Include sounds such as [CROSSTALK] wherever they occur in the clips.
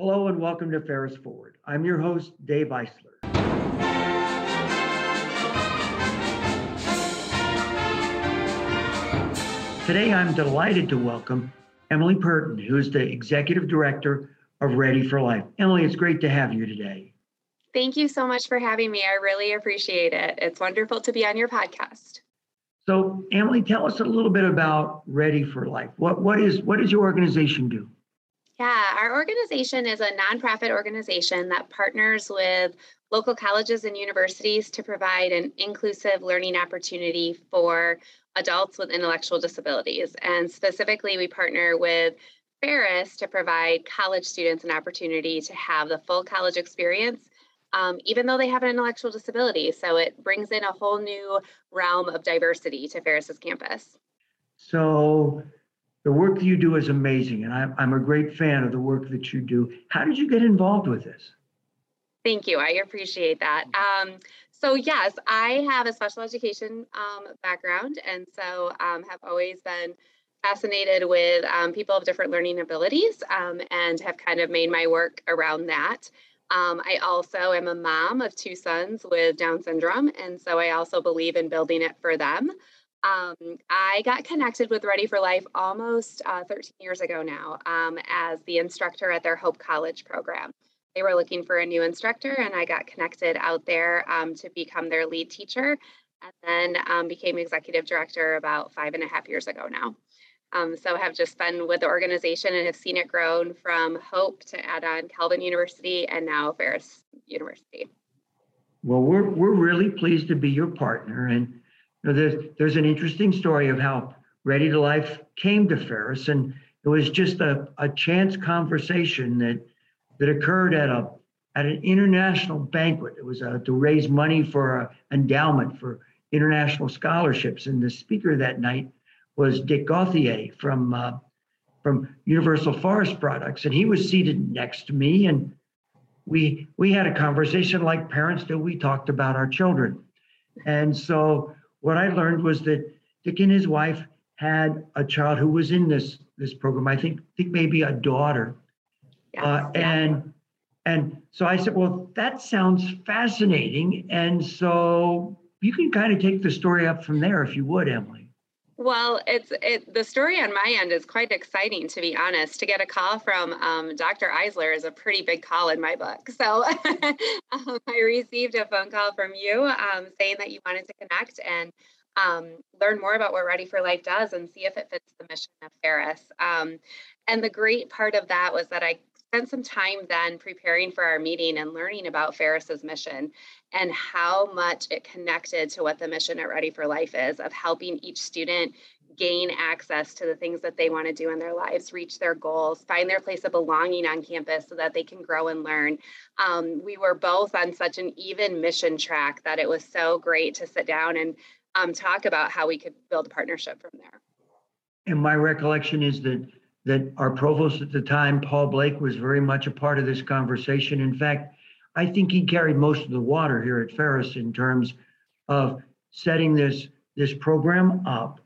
Hello and welcome to Ferris Forward. I'm your host, Dave Eisler. Today, I'm delighted to welcome Emily Purton, who is the Executive Director of Ready for Life. Emily, it's great to have you today. Thank you so much for having me. I really appreciate it. It's wonderful to be on your podcast. So, Emily, tell us a little bit about Ready for Life. What, what, is, what does your organization do? Yeah, our organization is a nonprofit organization that partners with local colleges and universities to provide an inclusive learning opportunity for adults with intellectual disabilities. And specifically, we partner with Ferris to provide college students an opportunity to have the full college experience, um, even though they have an intellectual disability. So it brings in a whole new realm of diversity to Ferris's campus. So the work you do is amazing, and I'm, I'm a great fan of the work that you do. How did you get involved with this? Thank you. I appreciate that. Um, so yes, I have a special education um, background, and so um, have always been fascinated with um, people of different learning abilities, um, and have kind of made my work around that. Um, I also am a mom of two sons with Down syndrome, and so I also believe in building it for them. Um, I got connected with Ready for Life almost uh, 13 years ago now um, as the instructor at their Hope College program. They were looking for a new instructor, and I got connected out there um, to become their lead teacher, and then um, became executive director about five and a half years ago now. Um, so have just been with the organization and have seen it grown from Hope to add on Calvin University and now Ferris University. Well, we're we're really pleased to be your partner, and know, there's there's an interesting story of how Ready to Life came to Ferris, and it was just a, a chance conversation that that occurred at a at an international banquet. It was uh, to raise money for an endowment for international scholarships, and the speaker that night was Dick Gauthier from uh, from Universal Forest Products, and he was seated next to me, and we we had a conversation like parents do. We talked about our children, and so what I learned was that Dick and his wife had a child who was in this this program. I think think maybe a daughter, yes, uh, and and so I said, well, that sounds fascinating, and so you can kind of take the story up from there if you would, Emily. Well, it's it, the story on my end is quite exciting, to be honest. To get a call from um, Dr. Eisler is a pretty big call in my book. So [LAUGHS] um, I received a phone call from you um, saying that you wanted to connect and um, learn more about what Ready for Life does and see if it fits the mission of Ferris. Um, and the great part of that was that I spent some time then preparing for our meeting and learning about Ferris's mission and how much it connected to what the mission at Ready for Life is of helping each student gain access to the things that they want to do in their lives, reach their goals, find their place of belonging on campus so that they can grow and learn. Um, we were both on such an even mission track that it was so great to sit down and um, talk about how we could build a partnership from there. And my recollection is that that our provost at the time, Paul Blake, was very much a part of this conversation. In fact, I think he carried most of the water here at Ferris in terms of setting this this program up.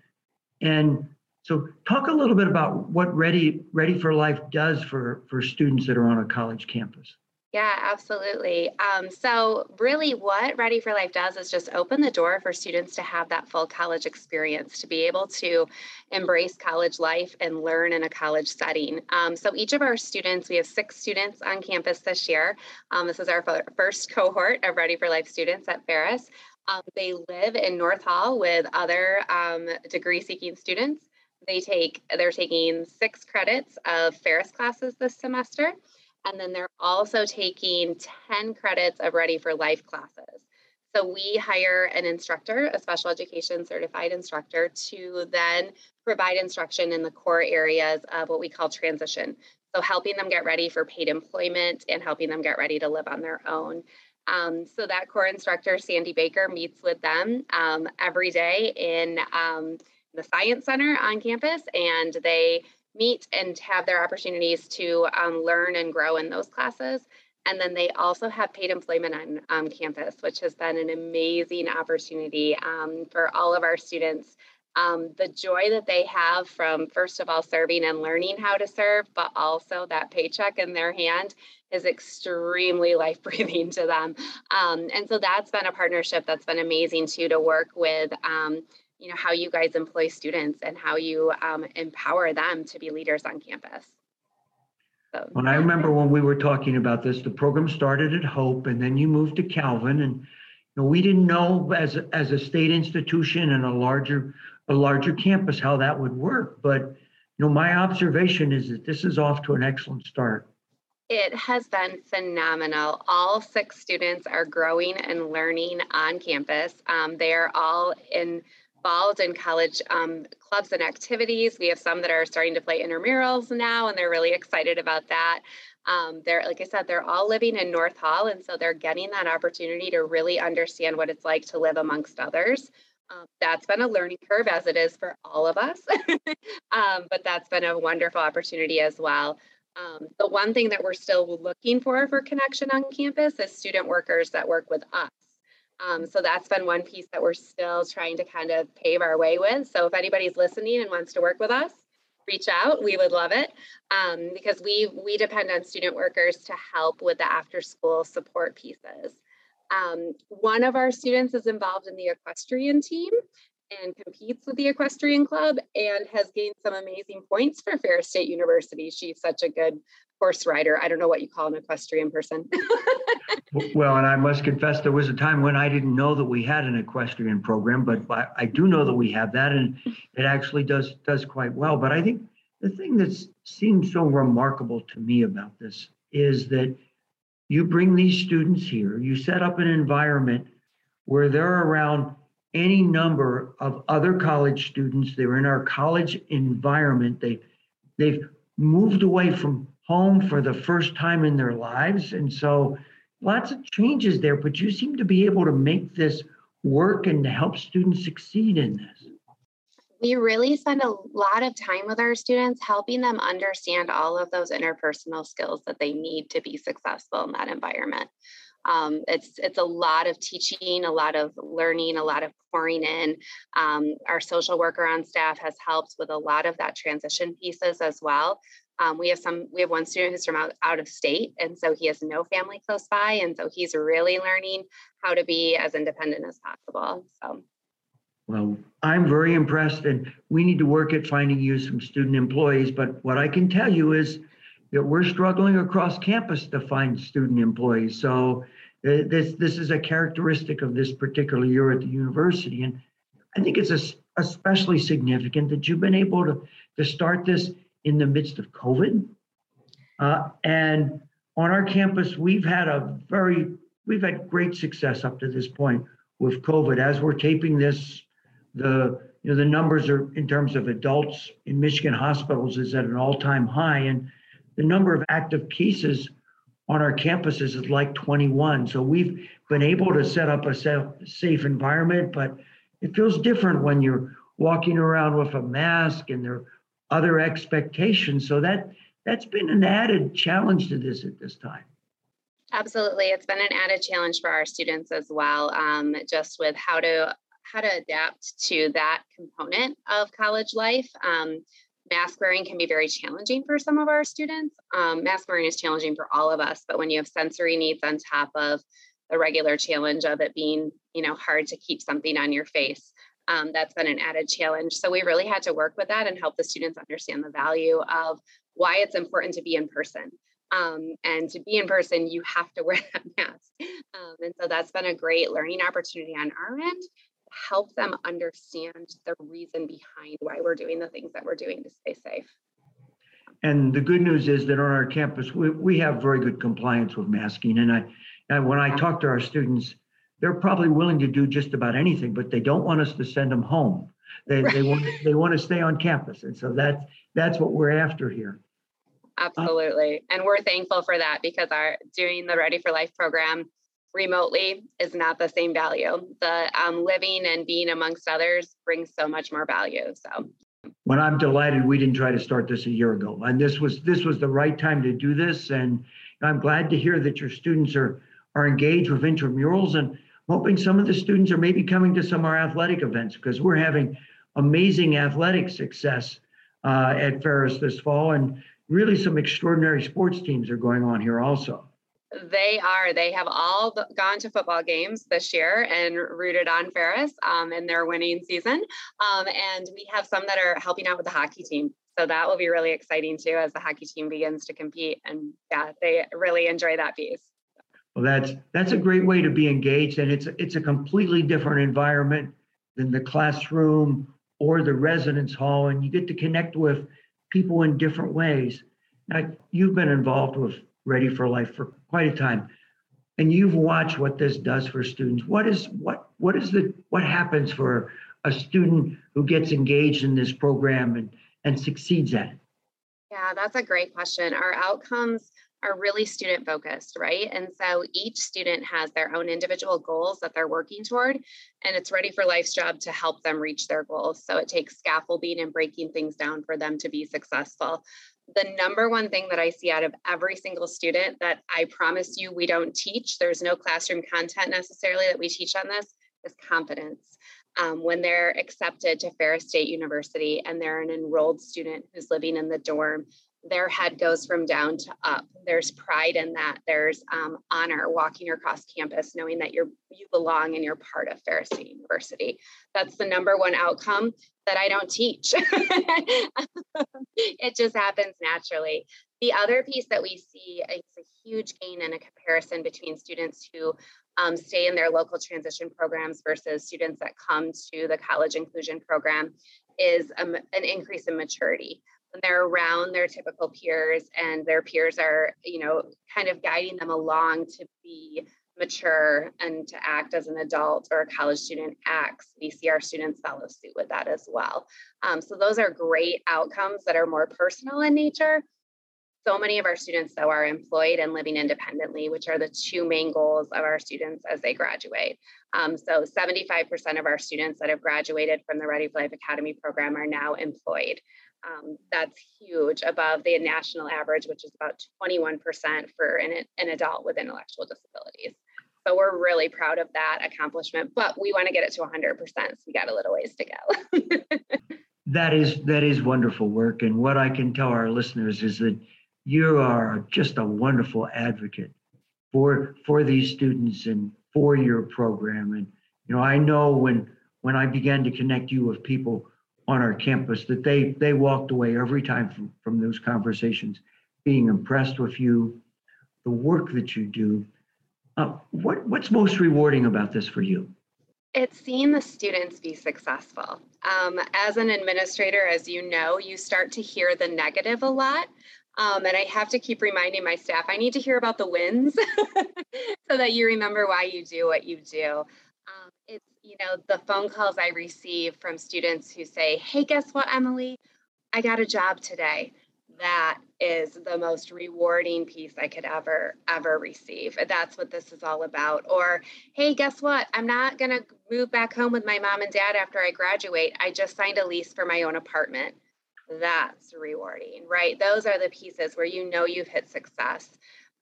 And so talk a little bit about what Ready Ready for Life does for, for students that are on a college campus. Yeah, absolutely. Um, so, really, what Ready for Life does is just open the door for students to have that full college experience, to be able to embrace college life and learn in a college setting. Um, so, each of our students, we have six students on campus this year. Um, this is our first cohort of Ready for Life students at Ferris. Um, they live in North Hall with other um, degree seeking students. They take, they're taking six credits of Ferris classes this semester. And then they're also taking 10 credits of Ready for Life classes. So we hire an instructor, a special education certified instructor, to then provide instruction in the core areas of what we call transition. So helping them get ready for paid employment and helping them get ready to live on their own. Um, so that core instructor, Sandy Baker, meets with them um, every day in um, the Science Center on campus, and they meet and have their opportunities to um, learn and grow in those classes. And then they also have paid employment on um, campus, which has been an amazing opportunity um, for all of our students um, the joy that they have from first of all serving and learning how to serve but also that paycheck in their hand is extremely [LAUGHS] life breathing to them um, and so that's been a partnership that's been amazing too to work with um, you know how you guys employ students and how you um, empower them to be leaders on campus so, when i remember when we were talking about this the program started at hope and then you moved to calvin and you know, we didn't know as a, as a state institution and a larger a larger campus how that would work. But you know, my observation is that this is off to an excellent start. It has been phenomenal. All six students are growing and learning on campus. Um, they are all involved in college um, clubs and activities. We have some that are starting to play intramurals now, and they're really excited about that. Um, they're, like I said, they're all living in North Hall, and so they're getting that opportunity to really understand what it's like to live amongst others. Um, that's been a learning curve, as it is for all of us, [LAUGHS] um, but that's been a wonderful opportunity as well. Um, the one thing that we're still looking for for connection on campus is student workers that work with us. Um, so that's been one piece that we're still trying to kind of pave our way with. So if anybody's listening and wants to work with us, reach out. We would love it um, because we we depend on student workers to help with the after school support pieces. Um, one of our students is involved in the equestrian team and competes with the equestrian club and has gained some amazing points for Ferris State University. She's such a good horse rider. I don't know what you call an equestrian person. [LAUGHS] well, and I must confess, there was a time when I didn't know that we had an equestrian program, but I do know that we have that, and it actually does does quite well. But I think the thing that seems so remarkable to me about this is that you bring these students here, you set up an environment where they're around any number of other college students. They're in our college environment. They, they've moved away from home for the first time in their lives. And so lots of changes there, but you seem to be able to make this work and to help students succeed in this we really spend a lot of time with our students helping them understand all of those interpersonal skills that they need to be successful in that environment um, it's it's a lot of teaching a lot of learning a lot of pouring in um, our social worker on staff has helped with a lot of that transition pieces as well um, we have some we have one student who's from out, out of state and so he has no family close by and so he's really learning how to be as independent as possible so well, I'm very impressed, and we need to work at finding you some student employees. But what I can tell you is that we're struggling across campus to find student employees. So uh, this this is a characteristic of this particular year at the university, and I think it's a, especially significant that you've been able to to start this in the midst of COVID. Uh, and on our campus, we've had a very we've had great success up to this point with COVID. As we're taping this the you know the numbers are in terms of adults in Michigan hospitals is at an all-time high, and the number of active cases on our campuses is like 21. So we've been able to set up a safe environment, but it feels different when you're walking around with a mask and there are other expectations. So that that's been an added challenge to this at this time. Absolutely. It's been an added challenge for our students as well, um, just with how to how to adapt to that component of college life. Um, mask wearing can be very challenging for some of our students. Um, mask wearing is challenging for all of us, but when you have sensory needs on top of the regular challenge of it being, you know, hard to keep something on your face, um, that's been an added challenge. So we really had to work with that and help the students understand the value of why it's important to be in person. Um, and to be in person, you have to [LAUGHS] wear that mask. Um, and so that's been a great learning opportunity on our end help them understand the reason behind why we're doing the things that we're doing to stay safe. And the good news is that on our campus, we, we have very good compliance with masking. And I, and when I talk to our students, they're probably willing to do just about anything, but they don't want us to send them home. They, right. they want they want to stay on campus, and so that's that's what we're after here. Absolutely, uh, and we're thankful for that because our doing the Ready for Life program remotely is not the same value. The um, living and being amongst others brings so much more value. So when I'm delighted we didn't try to start this a year ago. And this was this was the right time to do this. And I'm glad to hear that your students are are engaged with intramurals and hoping some of the students are maybe coming to some of our athletic events because we're having amazing athletic success uh, at Ferris this fall, and really some extraordinary sports teams are going on here also. They are. They have all gone to football games this year and rooted on Ferris um, in their winning season. Um, and we have some that are helping out with the hockey team. So that will be really exciting too as the hockey team begins to compete. And yeah, they really enjoy that piece. Well, that's that's a great way to be engaged, and it's it's a completely different environment than the classroom or the residence hall, and you get to connect with people in different ways. Now, you've been involved with Ready for Life for quite a time, and you've watched what this does for students. What is what what is the what happens for a student who gets engaged in this program and and succeeds at it? Yeah, that's a great question. Our outcomes are really student focused, right? And so each student has their own individual goals that they're working toward, and it's Ready for Life's job to help them reach their goals. So it takes scaffolding and breaking things down for them to be successful. The number one thing that I see out of every single student that I promise you we don't teach, there's no classroom content necessarily that we teach on this, is confidence. Um, when they're accepted to Ferris State University and they're an enrolled student who's living in the dorm, their head goes from down to up. There's pride in that. There's um, honor walking across campus, knowing that you're you belong and you're part of Ferris State University. That's the number one outcome that I don't teach. [LAUGHS] it just happens naturally. The other piece that we see is a huge gain in a comparison between students who um, stay in their local transition programs versus students that come to the college inclusion program is um, an increase in maturity when they're around their typical peers and their peers are, you know, kind of guiding them along to be mature and to act as an adult or a college student acts, we see our students follow suit with that as well. Um, so those are great outcomes that are more personal in nature. So many of our students, though, are employed and living independently, which are the two main goals of our students as they graduate. Um, so 75% of our students that have graduated from the Ready for Life Academy program are now employed. Um, that's huge above the national average, which is about 21% for an, an adult with intellectual disabilities. So we're really proud of that accomplishment, but we want to get it to 100%. So we got a little ways to go. [LAUGHS] that is that is wonderful work, and what I can tell our listeners is that you are just a wonderful advocate for for these students and for your program. And you know, I know when when I began to connect you with people on our campus that they they walked away every time from, from those conversations being impressed with you the work that you do. Uh, what what's most rewarding about this for you? It's seeing the students be successful. Um, as an administrator as you know you start to hear the negative a lot um, and I have to keep reminding my staff I need to hear about the wins [LAUGHS] so that you remember why you do what you do. Um, it's, you know, the phone calls I receive from students who say, hey, guess what, Emily? I got a job today. That is the most rewarding piece I could ever, ever receive. That's what this is all about. Or, hey, guess what? I'm not going to move back home with my mom and dad after I graduate. I just signed a lease for my own apartment. That's rewarding, right? Those are the pieces where you know you've hit success.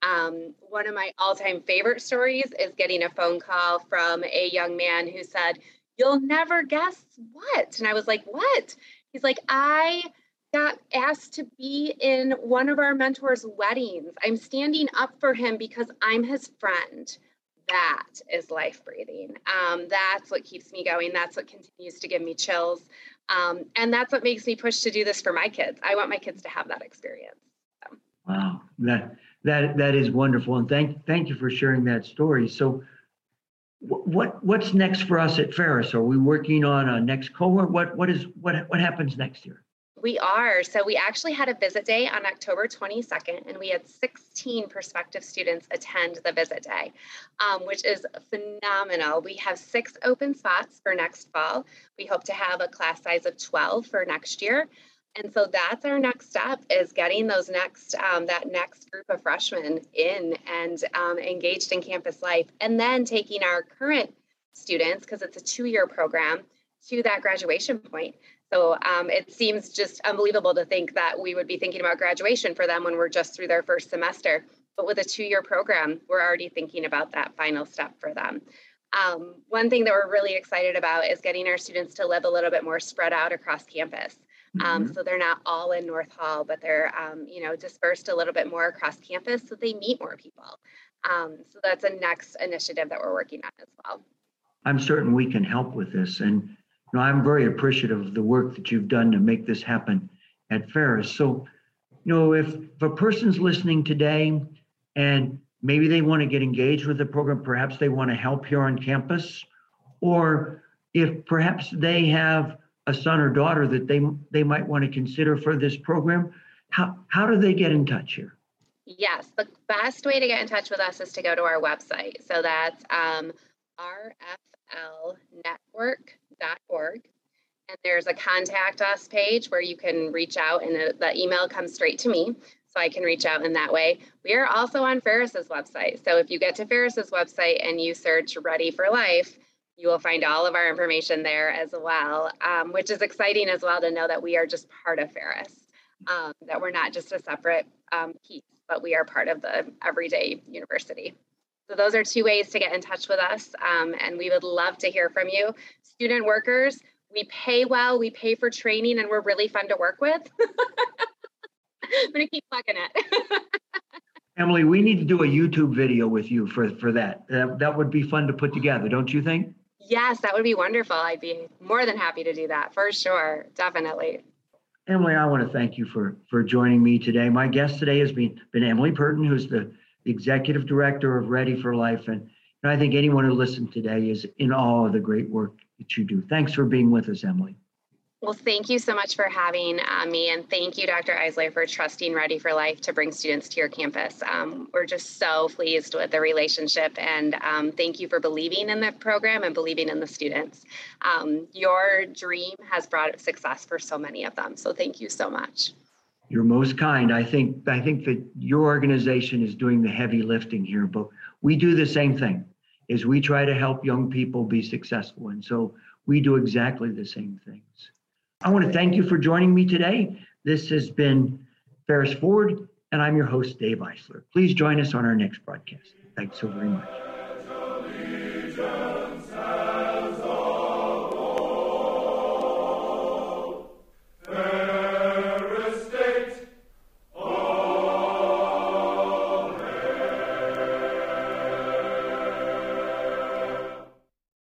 Um, one of my all time favorite stories is getting a phone call from a young man who said, You'll never guess what. And I was like, What? He's like, I got asked to be in one of our mentors' weddings. I'm standing up for him because I'm his friend. That is life breathing. Um, that's what keeps me going. That's what continues to give me chills. Um, and that's what makes me push to do this for my kids. I want my kids to have that experience. So. Wow. That that that is wonderful, and thank thank you for sharing that story. So, what what's next for us at Ferris? Are we working on a next cohort? What what is what what happens next year? We are. So we actually had a visit day on October 22nd, and we had 16 prospective students attend the visit day, um, which is phenomenal. We have six open spots for next fall. We hope to have a class size of 12 for next year. And so that's our next step is getting those next um, that next group of freshmen in and um, engaged in campus life, and then taking our current students because it's a two-year program to that graduation point. So um, it seems just unbelievable to think that we would be thinking about graduation for them when we're just through their first semester. But with a two-year program, we're already thinking about that final step for them. Um, one thing that we're really excited about is getting our students to live a little bit more spread out across campus. Um, Mhm. so they're not all in North Hall, but they're um, you know dispersed a little bit more across campus, so they meet more people. Um, so that's a next initiative that we're working on as well. I'm certain we can help with this. And you know, I'm very appreciative of the work that you've done to make this happen at Ferris. So, you know, if, if a person's listening today and maybe they want to get engaged with the program, perhaps they want to help here on campus, or if perhaps they have a son or daughter that they they might want to consider for this program, how how do they get in touch here? Yes, the best way to get in touch with us is to go to our website. So that's um, rflnetwork.org. And there's a contact us page where you can reach out, and the, the email comes straight to me. So I can reach out in that way. We are also on Ferris's website. So if you get to Ferris's website and you search Ready for Life, you will find all of our information there as well, um, which is exciting as well to know that we are just part of Ferris, um, that we're not just a separate um, piece, but we are part of the everyday university. So those are two ways to get in touch with us, um, and we would love to hear from you. Student workers, we pay well, we pay for training, and we're really fun to work with. [LAUGHS] I'm gonna keep plugging it. [LAUGHS] Emily, we need to do a YouTube video with you for for that. That, that would be fun to put together, don't you think? yes, that would be wonderful. I'd be more than happy to do that for sure. Definitely. Emily, I want to thank you for for joining me today. My guest today has been been Emily Purton, who's the executive director of Ready for Life, and, and I think anyone who listened today is in awe of the great work that you do. Thanks for being with us, Emily. Well, thank you so much for having uh, me, and thank you, Dr. Eisler, for trusting Ready for Life to bring students to your campus. Um, we're just so pleased with the relationship, and um, thank you for believing in the program and believing in the students. Um, your dream has brought success for so many of them, so thank you so much. You're most kind. I think I think that your organization is doing the heavy lifting here, but we do the same thing. Is we try to help young people be successful, and so we do exactly the same things. I want to thank you for joining me today. This has been Ferris Forward, and I'm your host, Dave Eisler. Please join us on our next broadcast. Thanks so very much.